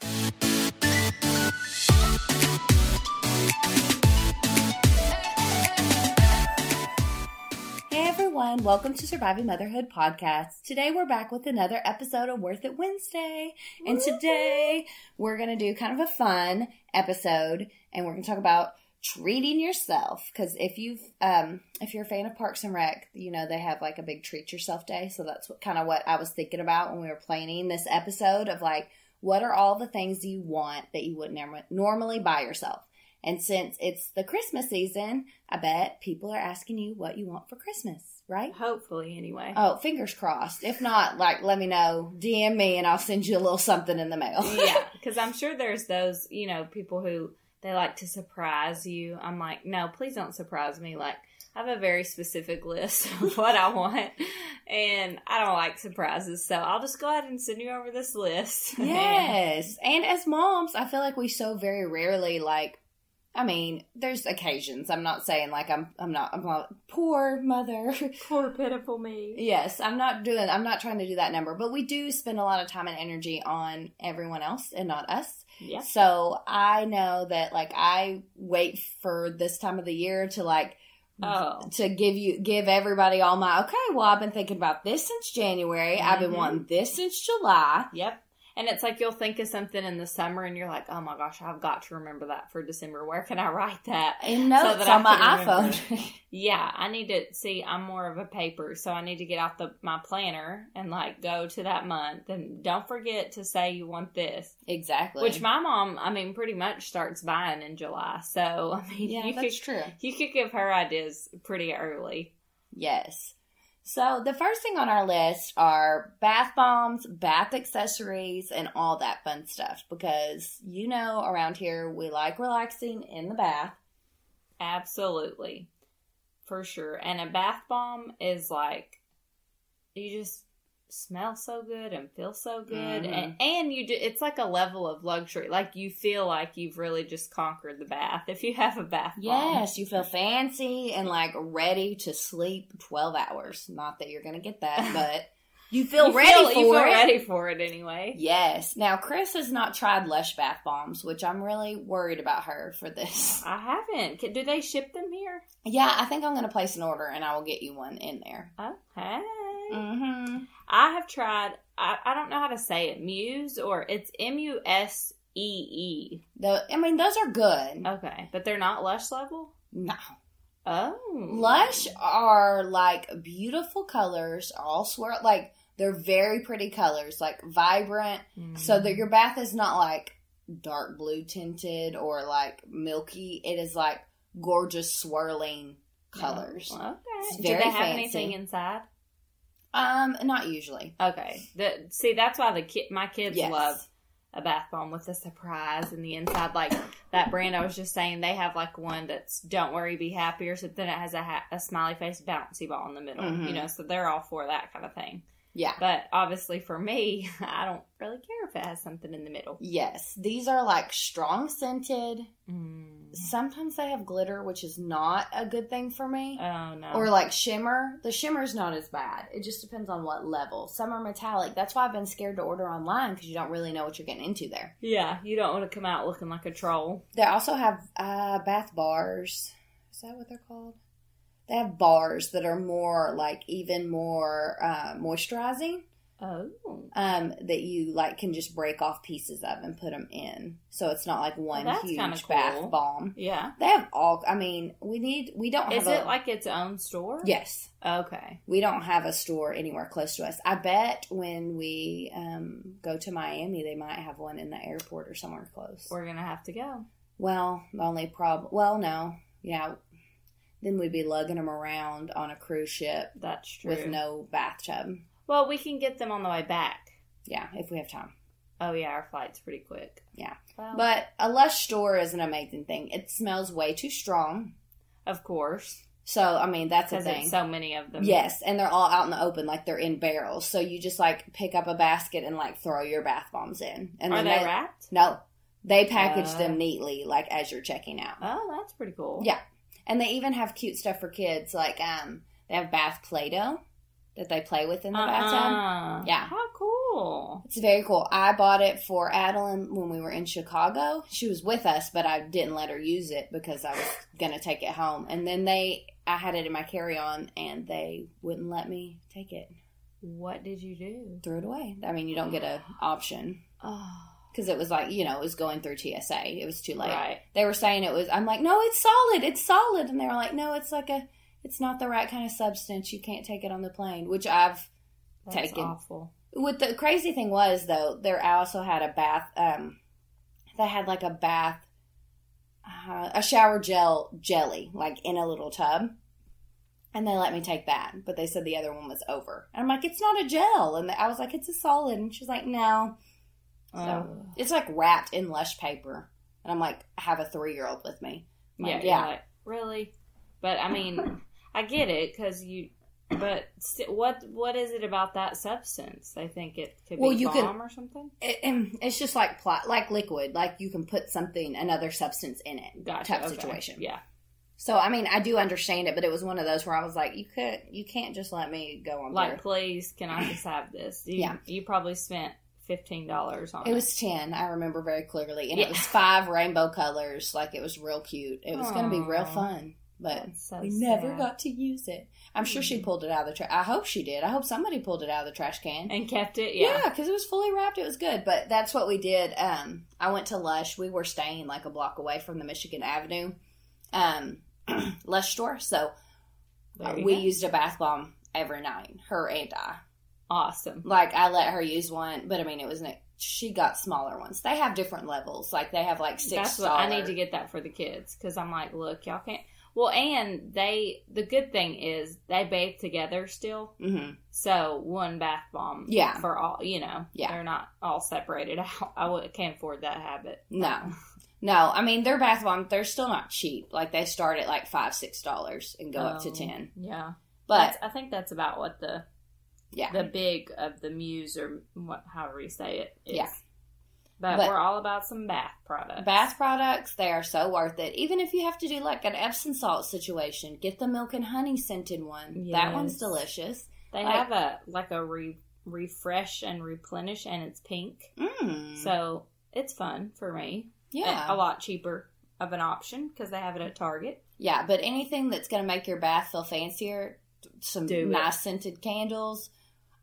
Hey everyone, welcome to Surviving Motherhood Podcast. Today we're back with another episode of Worth It Wednesday. And today we're going to do kind of a fun episode and we're going to talk about treating yourself because if you've um if you're a fan of Parks and Rec, you know they have like a big treat yourself day. So that's what kind of what I was thinking about when we were planning this episode of like what are all the things you want that you wouldn't norm- normally buy yourself? And since it's the Christmas season, I bet people are asking you what you want for Christmas, right? Hopefully, anyway. Oh, fingers crossed. If not, like, let me know. DM me and I'll send you a little something in the mail. yeah, because I'm sure there's those, you know, people who they like to surprise you. I'm like, no, please don't surprise me. Like, I have a very specific list of what I want, and I don't like surprises, so I'll just go ahead and send you over this list. Yes. And as moms, I feel like we so very rarely like I mean, there's occasions. I'm not saying like I'm I'm not I'm not poor mother. Poor pitiful me. yes, I'm not doing I'm not trying to do that number, but we do spend a lot of time and energy on everyone else and not us. Yeah. So I know that like I wait for this time of the year to like Oh. to give you give everybody all my okay, well I've been thinking about this since January. I've been Mhm. wanting this since July. Yep. And it's like you'll think of something in the summer and you're like, oh my gosh, I've got to remember that for December. Where can I write that? And notes that I on my iPhone. Yeah, I need to see. I'm more of a paper, so I need to get out the my planner and like go to that month. And don't forget to say you want this, exactly. which my mom, I mean, pretty much starts buying in July. So I mean, yeah, you that's could true. you could give her ideas pretty early. Yes. So the first thing on our list are bath bombs, bath accessories, and all that fun stuff because you know around here we like relaxing in the bath. Absolutely, for sure. And a bath bomb is like you just smell so good and feel so good, Mhm. and and you do. It's like a level of luxury. Like you feel like you've really just conquered the bath if you have a bath bomb. Yes, you feel fancy and like ready to sleep 12 hours. Not that you're going to get that, but you feel You ready feel, for you feel it. ready for it anyway. Yes. Now, Chris has not tried Lush bath bombs, which I'm really worried about her for this. I haven't. Do they ship them here? Yeah, I think I'm going to place an order and I will get you one in there. Okay. Mm-hmm. I have tried. I, I don't know how to say it. Muse or it's M U S E E. The, I mean, those are good. Okay, but they're not Lush level. No. Oh, Lush are like beautiful colors, all swirl like they're very pretty colors, like vibrant. Mm. So that your bath is not like dark blue tinted or like milky. It is like gorgeous swirling colors. Okay. It's Do they have fancy. anything inside? Um, not usually. Okay. The, see, that's why the kid, my kids Yes. love a bath bomb with a surprise in the inside. Like that brand I was just saying, they have like one that's "Don't worry, be happy" or something that has a, ha- a smiley face bouncy ball in the middle. Mhm. You know, so they're all for that kind of thing. Yeah. But obviously, for me, I don't really care if it has something in the middle. Yes, these are like strong scented. Mm. Sometimes they have glitter, which is not a good thing for me. Oh no. Or like shimmer. The shimmer's not as bad. It just depends on what level. Some are metallic. That's why I've been scared to order online because you don't really know what you're getting into there. yeah, you don't want to come out looking like a troll. They also have uh, bath bars. Is that what they're called? They have bars that are more like even more uh, moisturizing. Oh. Um, that you like can just break off pieces of and put them in, so it's not like one that's huge cool. bath bomb. Yeah. They have all. I mean, we need. We don't Is have it a, like its own store? Yes, Okay. we don't have a store anywhere close to us. I bet when we um, go to Miami, they might have one in the airport or somewhere close. We're gonna have to go. well, the only problem. Well, no, yeah. Then we'd be lugging them around on a cruise ship That's true. with no bathtub. Well, we can get them on the way back. Yeah, if we have time. Oh yeah, our flight's pretty quick. Yeah. Well, But a Lush store is an amazing thing. It smells way too strong. of course, So, I mean, that's a thing. so many of them. Yes, and they're all out in the open, like they're in barrels. So you just like pick up a basket and like throw your bath bombs in. And Are then they wrapped? No, they package Uh. them neatly, like as you're checking out. Oh, that's pretty cool. Yeah, and they even have cute stuff for kids, like um, they have bath play-doh that they play with in the bathtub. Uh-uh. Yeah. How cool. It's very cool. I bought it for Adeline when we were in Chicago. She was with us, but I didn't let her use it because I was gonna take it home. And then they, I had it in my carry-on, and they wouldn't let me take it. What did you do? Threw it away. I mean, you don't get an option Oh, because it was like you know it was going through TSA. It was too late. right. They were saying it was. I'm like, no, it's solid. It's solid, and they were like, no, it's like a. It's not the right kind of substance. You can't take it on the plane, which I've That's Taken. awful. What the crazy thing was though, there I also had a bath. Um, they had like a bath, uh, a shower gel jelly, like in a little tub, and they let me take that. But they said the other one was over. And I'm like, it's not a gel, and I was like, it's a solid, and she's like, no, So Oh. it's like wrapped in lush paper, and I'm like, I have a three year old with me. Like, yeah. yeah, Like, really? But I mean, I get it because you. But st- what what is it about that substance? I think it could Well, be you bomb can- or something. It- um, it's just like pla- like liquid, like you can put something, another substance in it, Gotcha. type okay. situation. Yeah. So I mean, I do understand it, but it was one of those where I was like, you could, you can't just let me go on Like, please, can I just have this? You, Yeah. You probably spent fifteen dollars on it. It was ten. I remember very clearly, and Yeah. it was five rainbow colors. Like it was real cute. It was going to be real fun, but so we never got to use it. I'm sure she Mm. pulled it out of the trash. I hope she did. I hope somebody pulled it out of the trash can. and kept it. Yeah, Yeah. because it was fully wrapped. It was good. But that's what we did. Um, I went to Lush. We were staying like a block away from the Michigan Avenue um, Lush store, so uh, we go. used a bath bomb every night. Her and I. awesome. Like I let her use one, but I mean it was ne- she got smaller ones. They have different levels. Like they have like six. That's what I need to get that for the kids because I'm like, look, y'all can't. Well, and they the good thing is they bathe together still, hmm so one bath bomb, Yeah. for all. You know, Yeah. they're not all separated out. I can't afford that habit. No, no. I mean their bath bombs. They're still not cheap. Like they start at like five, six dollars and go up to ten. Yeah, But That's- I think that's about what the yeah, the big of the muse or what however you say it is. Yeah. But, But- we're all about some bath products. bath products they are so worth it. Even if you have to do like an Epsom salt situation, get the milk and honey scented one. That one's delicious. They like- have a like a re, refresh and replenish, and it's pink, Mm. so it's fun for me. yeah, a lot cheaper of an option because they have it at Target. Yeah, but anything that's going to make your bath feel fancier, some nice scented candles.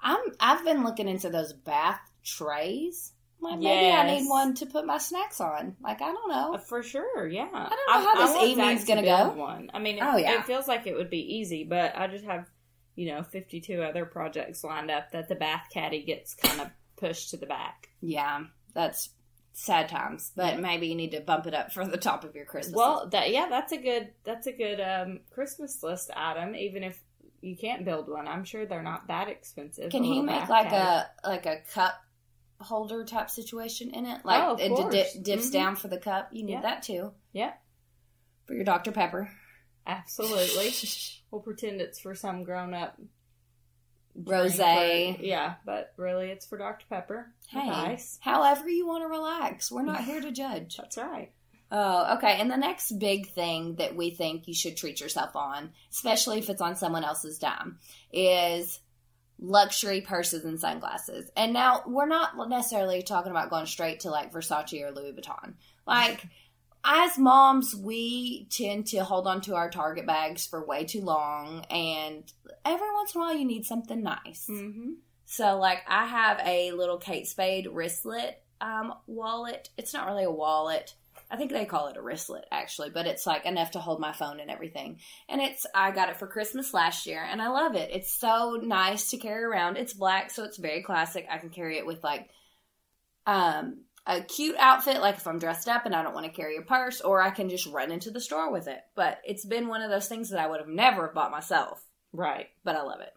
I'm I've been looking into those bath trays. Like maybe I need one to put my snacks on. Like I don't Uh, know. for sure, yeah. I don't know I, how this evening's gonna go. One. I mean, it, Oh, yeah. it feels like it would be easy, but I just have you know fifty two other projects lined up that the bath caddy gets kind of pushed to the back. Yeah, that's sad times. But maybe you need to bump it up for the top of your Christmas. Well, that yeah, that's a good that's a good um, Christmas list item. Even if you can't build one, I'm sure they're not that expensive. can he make like caddy. a like a cup holder type situation in it? Like Oh, it di- dips Mhm. down for the cup. You need Yeah. that too Yeah, for your Dr Pepper. absolutely. we'll pretend it's for some grown up Rosé. Yeah, but really it's for Dr. Pepper. Hey, Nice. however you want to relax. We're not here to judge. That's right. Oh, okay. And the next big thing that we think you should treat yourself on, especially if it's on someone else's dime, is luxury purses and sunglasses. And now we're not necessarily talking about going straight to like Versace or Louis Vuitton. Like, as moms, we tend to hold on to our Target bags for way too long, and every once in a while, you need something nice. Mm-hmm. So, like, I have a little Kate Spade wristlet um, wallet. It's not really a wallet. I think they call it a wristlet, actually, but it's like enough to hold my phone and everything. And it's, I got it for Christmas last year, and I love it. It's so nice to carry around. It's black, so it's very classic. I can carry it with like um, a cute outfit, like if I'm dressed up and I don't want to carry a purse, or I can just run into the store with it. But it's been one of those things that I would have never bought myself, Right. but I love it.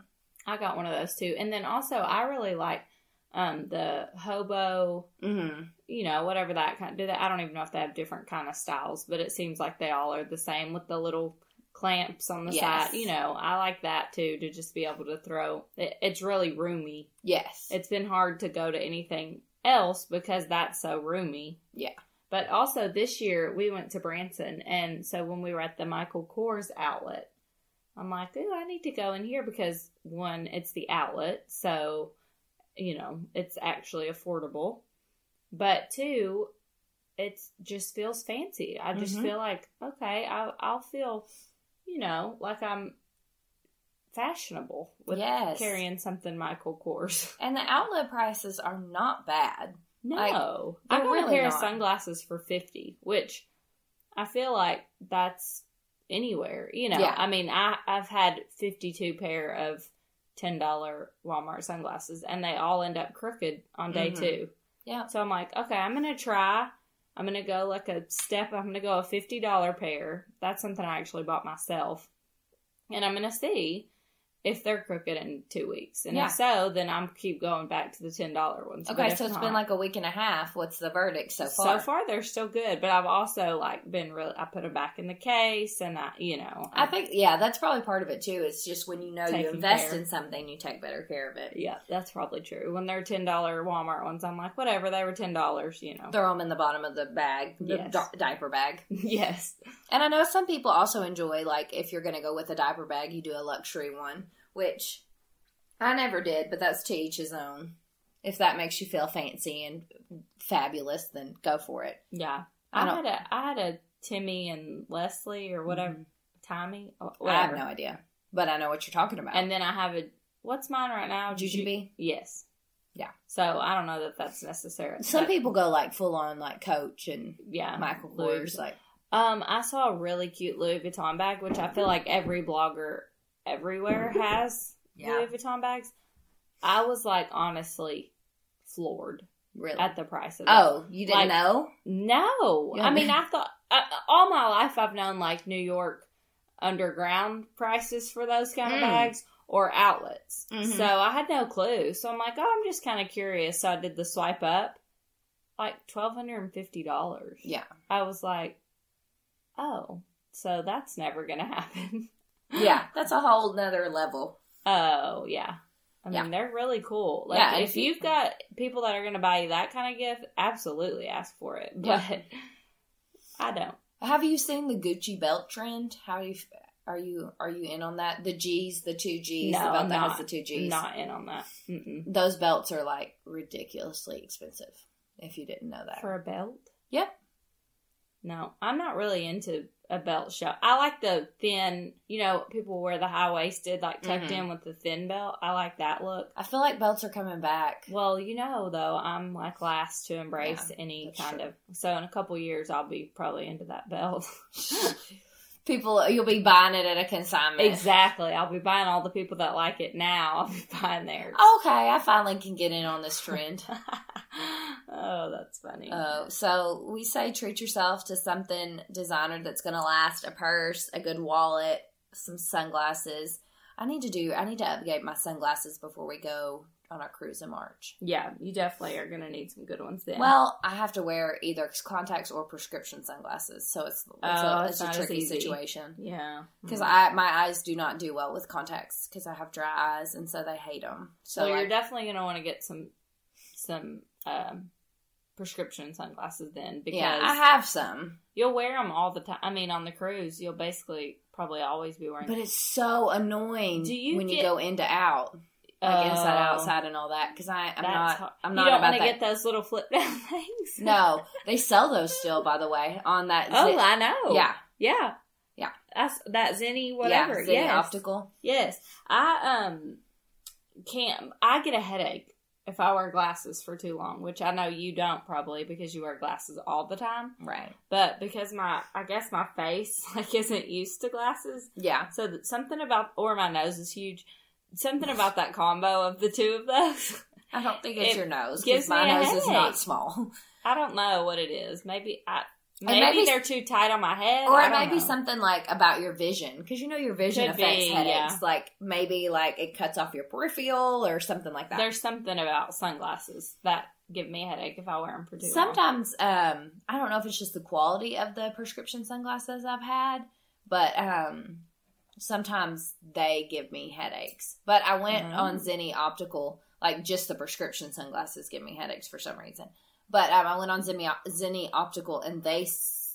I got one of those too. And then also, I really like um, the hobo, Mm-hmm. You know, whatever that kind. Do that? I don't even know if they have different kind of styles, but it seems like they all are the same with the little clamps on the Yes. side. You know, I like that too to just be able to throw. It, it's really roomy. Yes. It's been hard to go to anything else because that's so roomy. Yeah. But also this year we went to Branson, and so when we were at the Michael Kors outlet, I'm like, ooh, I need to go in here because one, it's the outlet, so you know it's actually affordable. But two, it just feels fancy. I just Mhm. feel like okay, I'll, I'll feel, you know, like I'm fashionable with Yes. carrying something Michael Kors. and the outlet prices are not bad. No, Like, I got really a pair of sunglasses for fifty, which I feel like that's anywhere. You know, Yeah. I mean, I I've had fifty two pair of ten dollar Walmart sunglasses, and they all end up crooked on day Mhm. two. Yeah. So I'm like, okay, I'm gonna try. I'm gonna go like a step. I'm gonna go a fifty dollar pair. That's something I actually bought myself, and I'm gonna see if they're crooked in two weeks. And Yeah. if so, then I'm keep going back to the ten dollar ones. Okay, so it's not- been like a week and a half. What's the verdict so far? so far? they're still good, but I've also like been really. I put them back in the case, and I, you know, I think yeah, that's probably part of it too. It's just when you know you invest care. in something, you take better care of it. yeah, that's probably true. When they're ten dollar Walmart ones, I'm like, whatever, they were ten dollars, you know. Throw them in the bottom of the bag, the Yes. di- diaper bag. yes, And I know some people also enjoy like if you're going to go with a diaper bag, you do a luxury one, which I never did, but that's to each his own. If that makes you feel fancy and fabulous, then go for it. yeah. I I, had a I had a Timmy and Leslie or whatever, Mhm. Tommy, or I have no idea, but I know what you're talking about. And then I have a what's mine right now? Jujube? Yes. Yeah. So I don't know that that's necessary. Some but, people go like full on like Coach and yeah, Michael Kors, like Um, I saw a really cute Louis Vuitton bag, which I feel like every blogger everywhere has Yeah. Louis Vuitton bags. I was like honestly floored really. at the price of it. oh, you didn't Like- know? no! I mean, I thought uh, all my life I've known like New York underground prices for those kind of Mm. bags or outlets. Mhm. So I had no clue. So I'm like, oh, I'm just kind of curious. So I did the swipe up, like twelve hundred and fifty dollars. Yeah. I was like, oh, so that's never gonna happen. Yeah, that's a whole nother level. Oh yeah. I mean, Yeah. they're really cool. Like, Yeah, if if you- you've got people that are going to buy you that kind of gift, absolutely ask for it. But Yeah. I don't. Have you seen the Gucci belt trend? How you are you are you in on that? The G's, the two G's, No, the belt not. has the two G's. Not in on that. Mm-mm. Those belts are like ridiculously expensive. If you didn't know that. For a belt? Yep. No, I'm not really into a belt show. I like the thin, you know, people wear the high waisted, like tucked Mhm. in with the thin belt. I like that look. I feel like belts are coming back. Well, you know, though, I'm like last to embrace Yeah, any kind true. of. So in a couple years, I'll be probably into that belt. People, you'll be buying it at a consignment. exactly. I'll be buying all the people that like it now. I'll be buying theirs. Okay, I finally can get in on this trend. oh, that's funny. Uh, so we say treat yourself to something designer that's going to last a purse, a good wallet, some sunglasses. I need to do, I need to update my sunglasses before we go on our cruise in March. yeah, you definitely are going to need some good ones then. Well, I have to wear either contacts or prescription sunglasses, so it's, it's Oh, a, it's a tricky situation. yeah. Because Mm. I my eyes do not do well with contacts because I have dry eyes and so they hate them. So, you're definitely going to want to get some some um, prescription sunglasses then because yeah, I have some, you'll wear them all the time. I mean, on the cruise, you'll basically probably always be wearing. but it's so annoying Do you when you get- go into out. like inside Oh, outside and all that because I I'm that's not hard. I'm you not don't about want to that. get those little flip down things. no, they sell those still by the way on that. Oh, Zen- I know. yeah, yeah, Yeah. That's that Zenni whatever. yeah, Zenni yes. optical. Yes, I um can't. I get a headache if I wear glasses for too long, which I know you don't probably because you wear glasses all the time. Right. But because my, I guess my face like isn't used to glasses, Yeah. so that something about or my nose is huge. Something about that combo of the two of those. I don't think it's It your nose gives because my nose is not small. I don't know what it is. Maybe I Maybe, maybe- they're too tight on my head. or it may be something like about your vision because you know your vision Could affects be, headaches. yeah. Like maybe like it cuts off your peripheral or something like that. There's something about sunglasses that give me a headache if I wear them for too long. Sometimes um I don't know if it's just the quality of the prescription sunglasses I've had, but um sometimes they give me headaches. But I went Mhm. on Zenni Optical, like just the prescription sunglasses give me headaches for some reason. But um, I went on Zenni, Zenni Optical and they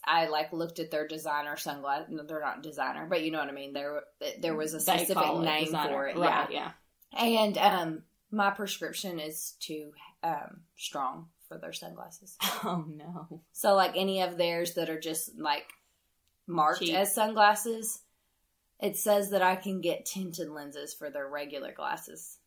I like looked at their designer sunglasses. No, they're not designer, but you know what I mean. There there was a specific name designer. for it. Right, yeah. yeah. And um my prescription is too um strong for their sunglasses. Oh no. So like any of theirs that are just like marked Cheap. as sunglasses, it says that I can get tinted lenses for their regular glasses.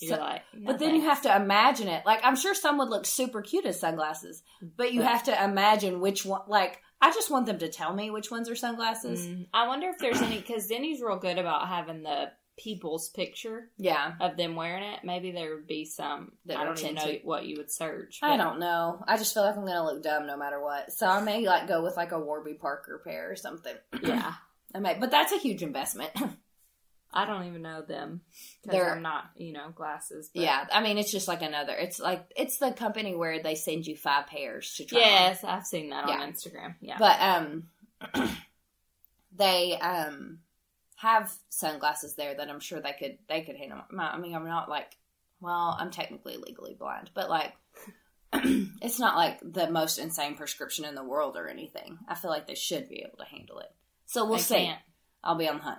You're So- like, but then you have to imagine it. Like I'm sure some would look super cute as sunglasses, but you But- have to imagine which one. Like I just want them to tell me which ones are sunglasses. Mm, I wonder if there's any because Denny's real good about having the people's picture Yeah, of them wearing it. Maybe there would be some. That I are don't even know tinted. what you would search. I don't know. I just feel like I'm gonna look dumb no matter what. So I may like go with like a Warby Parker pair or something. Yeah, I may, but that's a huge investment. I don't even know them because They're- I'm not, you know, glasses. but- Yeah, I mean it's just like another. It's like it's the company where they send you five pairs to try. Yes, I've seen that Yeah. on Instagram. Yeah. but um, they um have sunglasses there that I'm sure they could they could handle. My- I mean, I'm not like, well, I'm technically legally blind, but like. it's not like the most insane prescription in the world or anything. I feel like they should be able to handle it. So we'll They see. can't. I'll be on the hunt.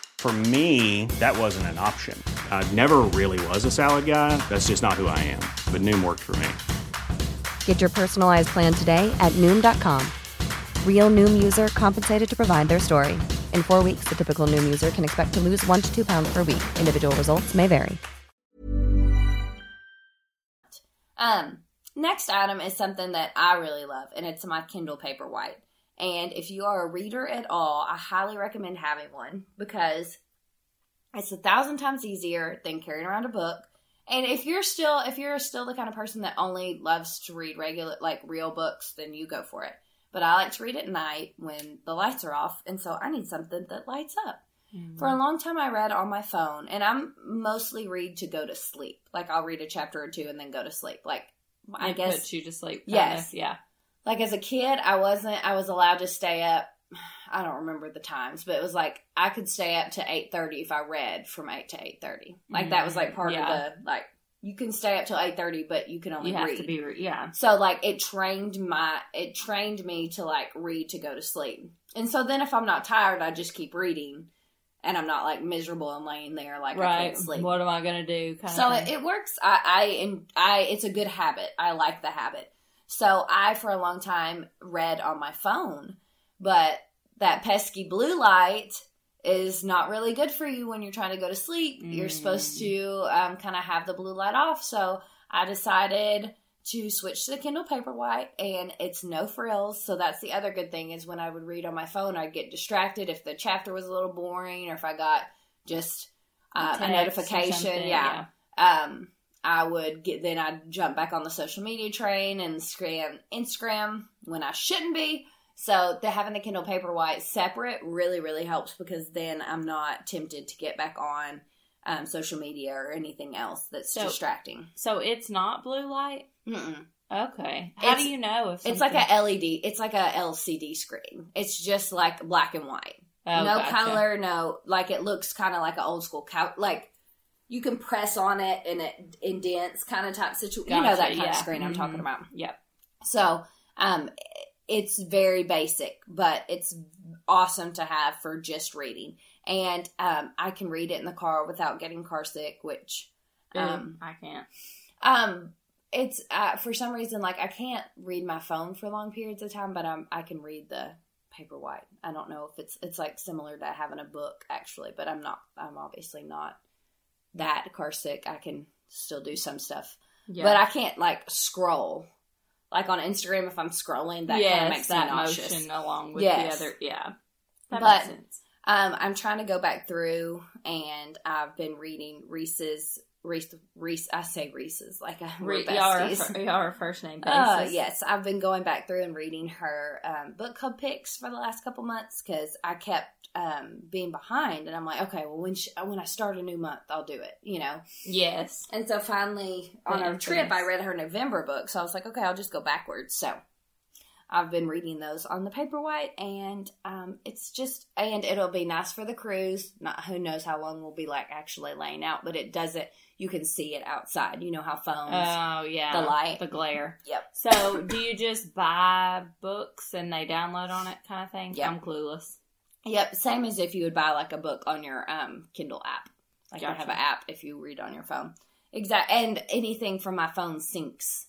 For me, that wasn't an option. I never really was a salad guy. That's just not who I am. But Noom worked for me. Get your personalized plan today at Noom.com. Real Noom user compensated to provide their story. In four weeks, the typical Noom user can expect to lose one to two pounds per week. Individual results may vary. Um, next item is something that I really love, and it's my Kindle Paperwhite. And if you are a reader at all, I highly recommend having one because it's a thousand times easier than carrying around a book. And if you're still if you're still the kind of person that only loves to read regular like real books, then you go for it. But I like to read at night when the lights are off, and so I need something that lights up. Mm. For a long time, I read on my phone, and I'm mostly read to go to sleep. Like I'll read a chapter or two and then go to sleep. Like I It guess puts you to sleep. Yes. Yeah. Like as a kid i wasn't i was allowed to stay up i don't remember the times but it was like i could stay up to 8.30 if i read from 8 to 8.30 like that was like part Yeah. of the like you can stay up till 8.30 but you can only You have read to be. Yeah. so like it trained my it trained me to like read to go to sleep and so then if i'm not tired i just keep reading and i'm not like miserable and laying there like i right. can't sleep What am I gonna do? Kind so of it, it works. I, I and I it's a good habit. I like the habit. So I for a long time read on my phone, but that pesky blue light is not really good for you when you're trying to go to sleep. You're supposed to um, kind of have the blue light off. So I decided to switch to the Kindle Paperwhite, and it's no frills. So that's the other good thing is when I would read on my phone, I'd get distracted if the chapter was a little boring or if I got just uh, a notification. something, Yeah. Um, I would get then I'd jump back on the social media train and scram Instagram when I shouldn't be. So the having the Kindle Paperwhite separate really really helps because then I'm not tempted to get back on um, social media or anything else that's So- distracting. So it's not blue light. Mm-mm. Okay. How It's- do you know if It's like something- a LED. It's like a LCD screen. It's just like black and white. Oh, no gotcha. color, no like it looks kind of like an old school couch. Like you can press on it and it indents kind of type situation. you know that Gotcha, kind of yeah. screen I'm talking Mhm. about. Yep. So, um, it's very basic, but it's awesome to have for just reading. And um, I can read it in the car without getting car sick, which um, I can't. um, it's uh, for some reason like I can't read my phone for long periods of time, but um, I can read the paper white. I don't know if it's it's like similar to having a book actually, but I'm not. I'm obviously not that car sick. I can still do some stuff, Yeah. but I can't like scroll. Like on Instagram, if I'm scrolling, that kind of makes me that nauseous. motion along with Yes. the other. Yeah. That But- makes sense. Um, I'm trying to go back through, and I've been reading Reese's Reese Reese. I say Reese's like a Re- y'all, are, y'all are first name basis. Uh, yes, I've been going back through and reading her um, book club picks for the last couple months because I kept um, being behind, and I'm like, okay, well, when she, when I start a new month, I'll do it, you know. Yes. And so finally, on our trip. I read her November book, so I was like, okay, I'll just go backwards. So I've been reading those on the paperwhite, and um, it's just, and it'll be nice for the cruise. Not who knows how long we'll be like actually laying out, but it doesn't. You can see it outside. You know how phones. Oh yeah. The light. the glare. Yep. So, do you just buy books and they download on it, kind of thing? Yep. I'm clueless. Yep, same as if you would buy like a book on your um Kindle app. Like Gotcha. have an app if you read on your phone. Exact, and anything from my phone syncs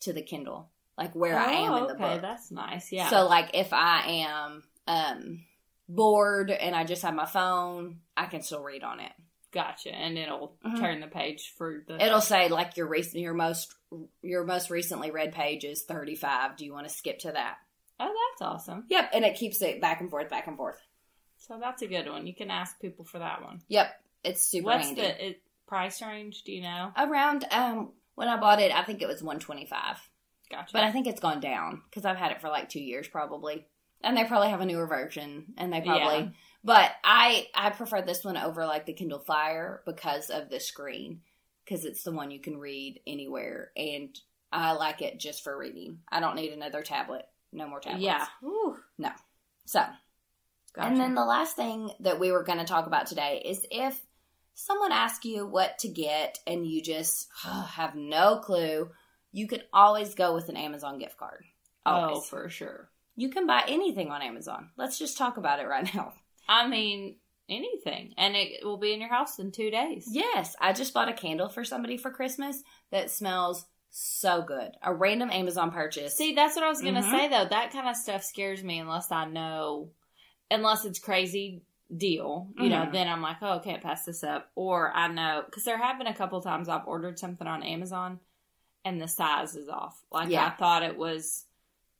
to the Kindle, like where I am in the Oh, okay, book. that's nice. Yeah. So, like if I am um bored and I just have my phone, I can still read on it. gotcha, and it'll Mhm. turn the page for the. It'll say like your recent, your most, your most recently read page is thirty five. Do you want to skip to that? oh, that's awesome. Yep, and it keeps it back and forth, back and forth. So that's a good one. You can ask people for that one. Yep, it's super What's handy. the it, price range? Do you know? around um when I bought it, I think it was 125. Gotcha. But I think it's gone down because I've had it for like 2 years probably. And they probably have a newer version and they probably Yeah. But I I prefer this one over like the Kindle Fire because of the screen cuz it's the one you can read anywhere and I like it just for reading. I don't need another tablet. No more tablets. yeah. Whew. No. So, Gotcha. and then the last thing that we were going to talk about today is if someone asks you what to get and you just have no clue, you can always go with an Amazon gift card. Always. oh, for sure. You can buy anything on Amazon. Let's just talk about it right now. I mean, anything, and it will be in your house in two days. Yes, I just bought a candle for somebody for Christmas that smells so good. A random Amazon purchase. See, that's what I was gonna Mhm. say though. That kind of stuff scares me unless I know, unless it's crazy deal. You know, Mhm. then I'm like, oh, I can't pass this up. Or I know because there have been a couple times I've ordered something on Amazon, and the size is off. Like I thought it was.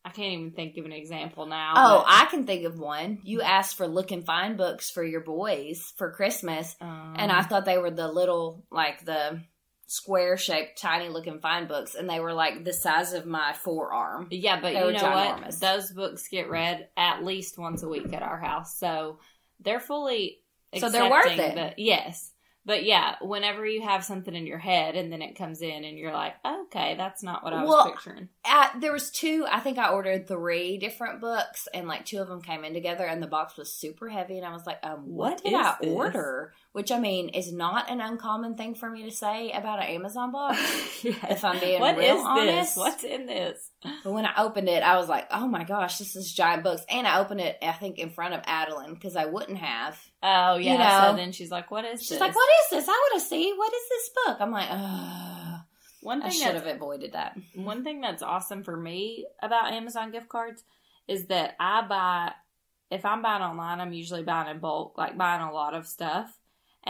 I can't even think of an example now. Oh, but- I can think of one. You asked for look and find books for your boys for Christmas, Um, and I thought they were the little, like the square shaped, tiny looking fine books, and they were like the size of my forearm. Yeah, but They you know ginormous. what? Those books get read at least once a week at our house, so they're fully. So they're worth it. yes, but yeah, whenever you have something in your head and then it comes in and you're like, okay, that's not what I was Well, picturing. Uh, there was two. I think I ordered three different books, and like two of them came in together, and the box was super heavy, and I was like, um, what, What did I this? order? Which I mean is not an uncommon thing for me to say about an Amazon box. If I'm being What real is honest. this? What's in this? But when I opened it, I was like, oh my gosh, this is giant books. And I opened it, I think, in front of Adeline because I wouldn't have. Oh yeah. You know. so then she's like, "What is She's this?" like, what is this? I want to see. What is this book? I'm like, ugh. One I thing should have avoided that. One thing that's awesome for me about Amazon gift cards is that I buy, if I'm buying online, I'm usually buying in bulk, like buying a lot of stuff.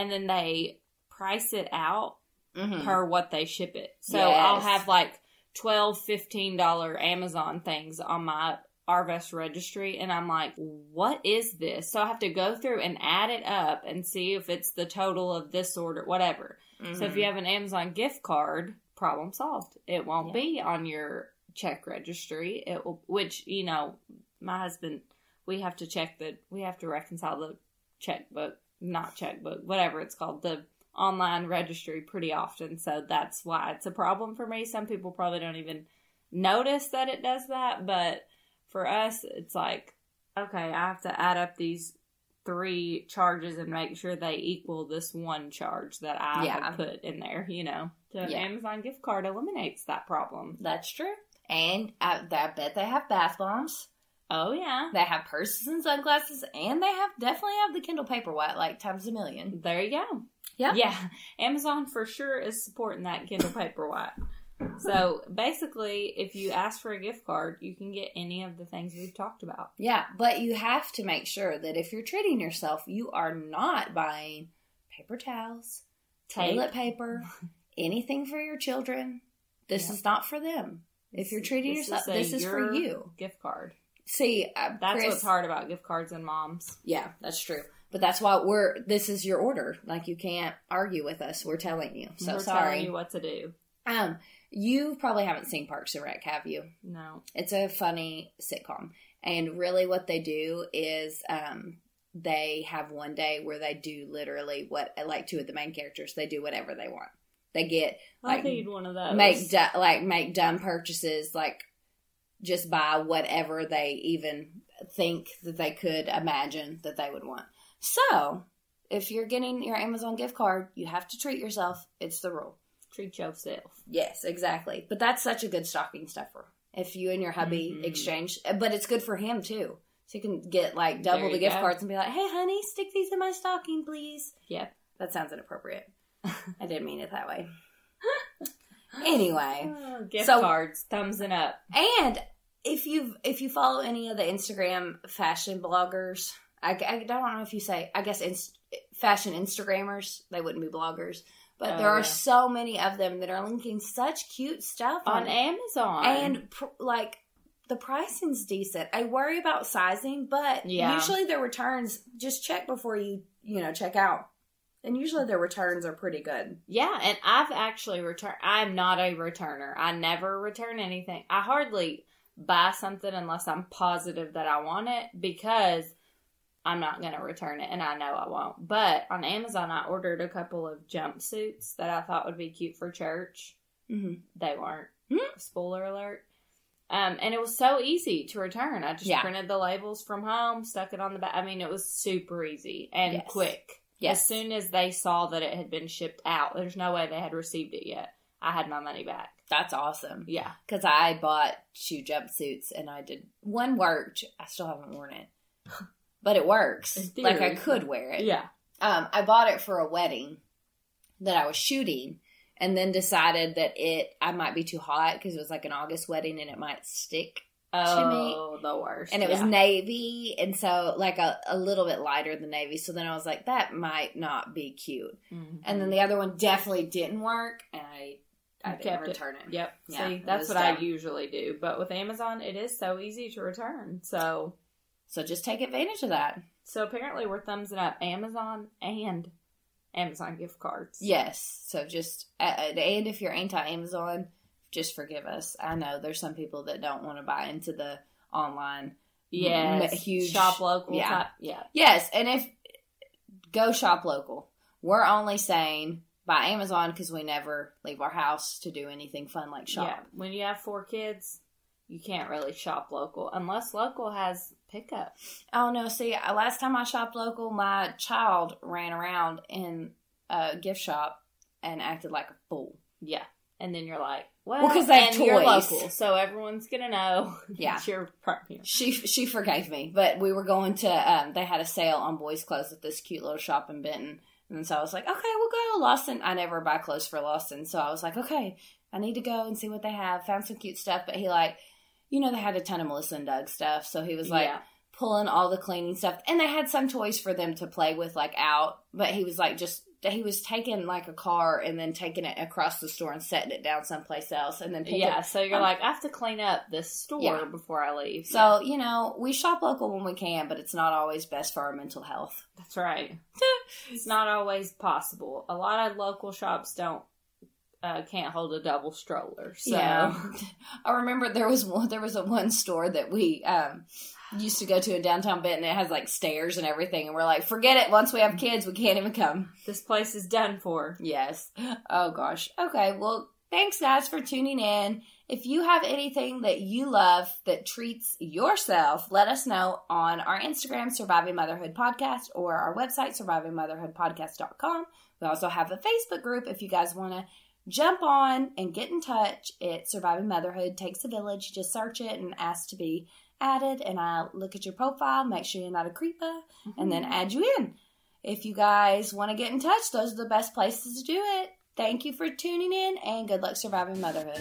And then they price it out Mhm. per what they ship it. So Yes. I'll have like 12 $15 Amazon things on my Arvest registry. And I'm like, what is this? So I have to go through and add it up and see if it's the total of this order, whatever. So if Mhm. you have an Amazon gift card, problem solved. It won't Yeah. be on your check registry. It will, which you know, my husband, we have to check the, we have to reconcile the checkbook, not checkbook, whatever it's called, the online registry pretty often. So that's why it's a problem for me. Some people probably don't even notice that it does that, but for us, it's like, okay, I have to add up these three charges and make sure they equal this one charge that I Yeah. have put in there, you know. So Yeah. Amazon gift card eliminates that problem. That's true. And I, I bet they have bath bombs. Oh yeah. They have purses and sunglasses, and they have definitely have the Kindle Paperwhite like times a million. There you go. Yeah. Yeah. Amazon for sure is supporting that Kindle Paperwhite. So basically, if you ask for a gift card, you can get any of the things we've talked about. Yeah, but you have to make sure that if you're treating yourself, you are not buying paper towels, Tape. toilet paper, anything for your children. This Yeah. is not for them. If you're treating This yourself, a this is for you. Gift card. See, uh, That's Chris, what's hard about gift cards and moms. Yeah, that's true. But that's why we're. This is your order. Like you can't argue with us. We're telling you. So We're sorry. telling you what to do. Um, you probably haven't seen Parks and Rec, have you? No. It's a funny sitcom, and really, what they do is um, they have one day where they do literally what like two of the main characters. They do whatever they want. They get I like need one of those. make du- like make dumb purchases, like just buy whatever they even think that they could imagine that they would want. So, if you're getting your Amazon gift card, you have to treat yourself. It's the rule. Treat yourself. Yes, exactly. But that's such a good stocking stuffer. If you and your hubby Mhm. exchange, but it's good for him too. So you can get like double the gift go. cards and be like, "Hey, honey, stick these in my stocking, please." Yep. That sounds inappropriate. I didn't mean it that way. Anyway, Oh, gift So- cards, thumbs and up. and if you if you follow any of the Instagram fashion bloggers, I, I don't know if you say I guess inst- fashion Instagrammers, they wouldn't be bloggers, but Oh, there are yeah. so many of them that are linking such cute stuff On Amazon. and pr- like the pricing's decent. I worry about sizing, but Yeah. usually the returns just check before you you know check out, and usually their returns are pretty good. Yeah, and I've actually returned. I'm not a returner. I never return anything. I hardly buy something unless I'm positive that I want it because I'm not going to return it and I know I won't. But on Amazon, I ordered a couple of jumpsuits that I thought would be cute for church. Mm-hmm. They weren't. Hmm. Spoiler alert. Um, and it was so easy to return. I just Yeah. printed the labels from home, stuck it on the back. I mean, it was super easy and Yes. quick. Yes. As soon as they saw that it had been shipped out, there's no way they had received it yet. I had my money back. That's awesome. Yeah. Because I bought two jumpsuits and I did one worked. I still haven't worn it, but it works. Like I could wear it. Yeah. Um, I bought it for a wedding that I was shooting, and then decided that it I might be too hot because it was like an August wedding and it might stick. Oh, the worst. And it was navy, and so like a, a little bit lighter than navy. So then I was like, that might not be cute. Mhm. And then the other one definitely didn't work, and I I kept it. return it. Yep. Yeah, See, that's what I usually do. But with Amazon, it is so easy to return. So, So just take advantage of that. so apparently we're thumbs thumbsing up Amazon and Amazon gift cards. Yes. So just uh, and if you're anti Amazon, just forgive us. I know there's some people that don't want to buy into the online. yeah, huge- shop local. yeah. type- Yeah. Yes, and if go shop local. We're only saying buy Amazon because we never leave our house to do anything fun like shop. Yeah. When you have four kids, you can't really shop local unless local has pickup. Oh no! See, uh, last time I shopped local, my child ran around in a gift shop and acted like a fool. Yeah. And then you're like, well, Well, 'cause they have and you're toys. local, so everyone's gonna know. Yeah. that you're part- you know. She she forgave me, but we were going to. Um, they had a sale on boys' clothes at this cute little shop in Benton, and so I was like, okay, we'll go to Lawson. I never buy clothes for Lawson, so I was like, okay, I need to go and see what they have. Found some cute stuff, but he like, you know, they had a ton of Melissa and Doug stuff, so he was like Yeah. pulling all the cleaning stuff, and they had some toys for them to play with, like out. But he was like, just he was taking like a car and then taking it across the store and setting it down someplace else, and then Yeah, so you're um, like, I have to clean up this store Yeah. before I leave. So, you know, we shop local when we can, but it's not always best for our mental health. That's right. it's not always possible. A lot of local shops don't uh, can't hold a double stroller. So Yeah. I remember there was one there was a one store that we um used to go to in downtown Benton. It has like stairs and everything, and we're like, forget it. Once we have kids, we can't even come. This place is done for. Yes. Oh gosh. Okay. Well, thanks guys for tuning in. If you have anything that you love that treats yourself, let us know on our Instagram, Surviving Motherhood Podcast, or our website, survivingmotherhoodpodcast.com. We also have a Facebook group if you guys want to jump on and get in touch. It's Surviving Motherhood Takes a Village. Just search it and ask to be added, and I'll look at your profile, make sure you're not a creeper, mm-hmm. and then add you in. If you guys want to get in touch, those are the best places to do it. Thank you for tuning in, and good luck surviving motherhood.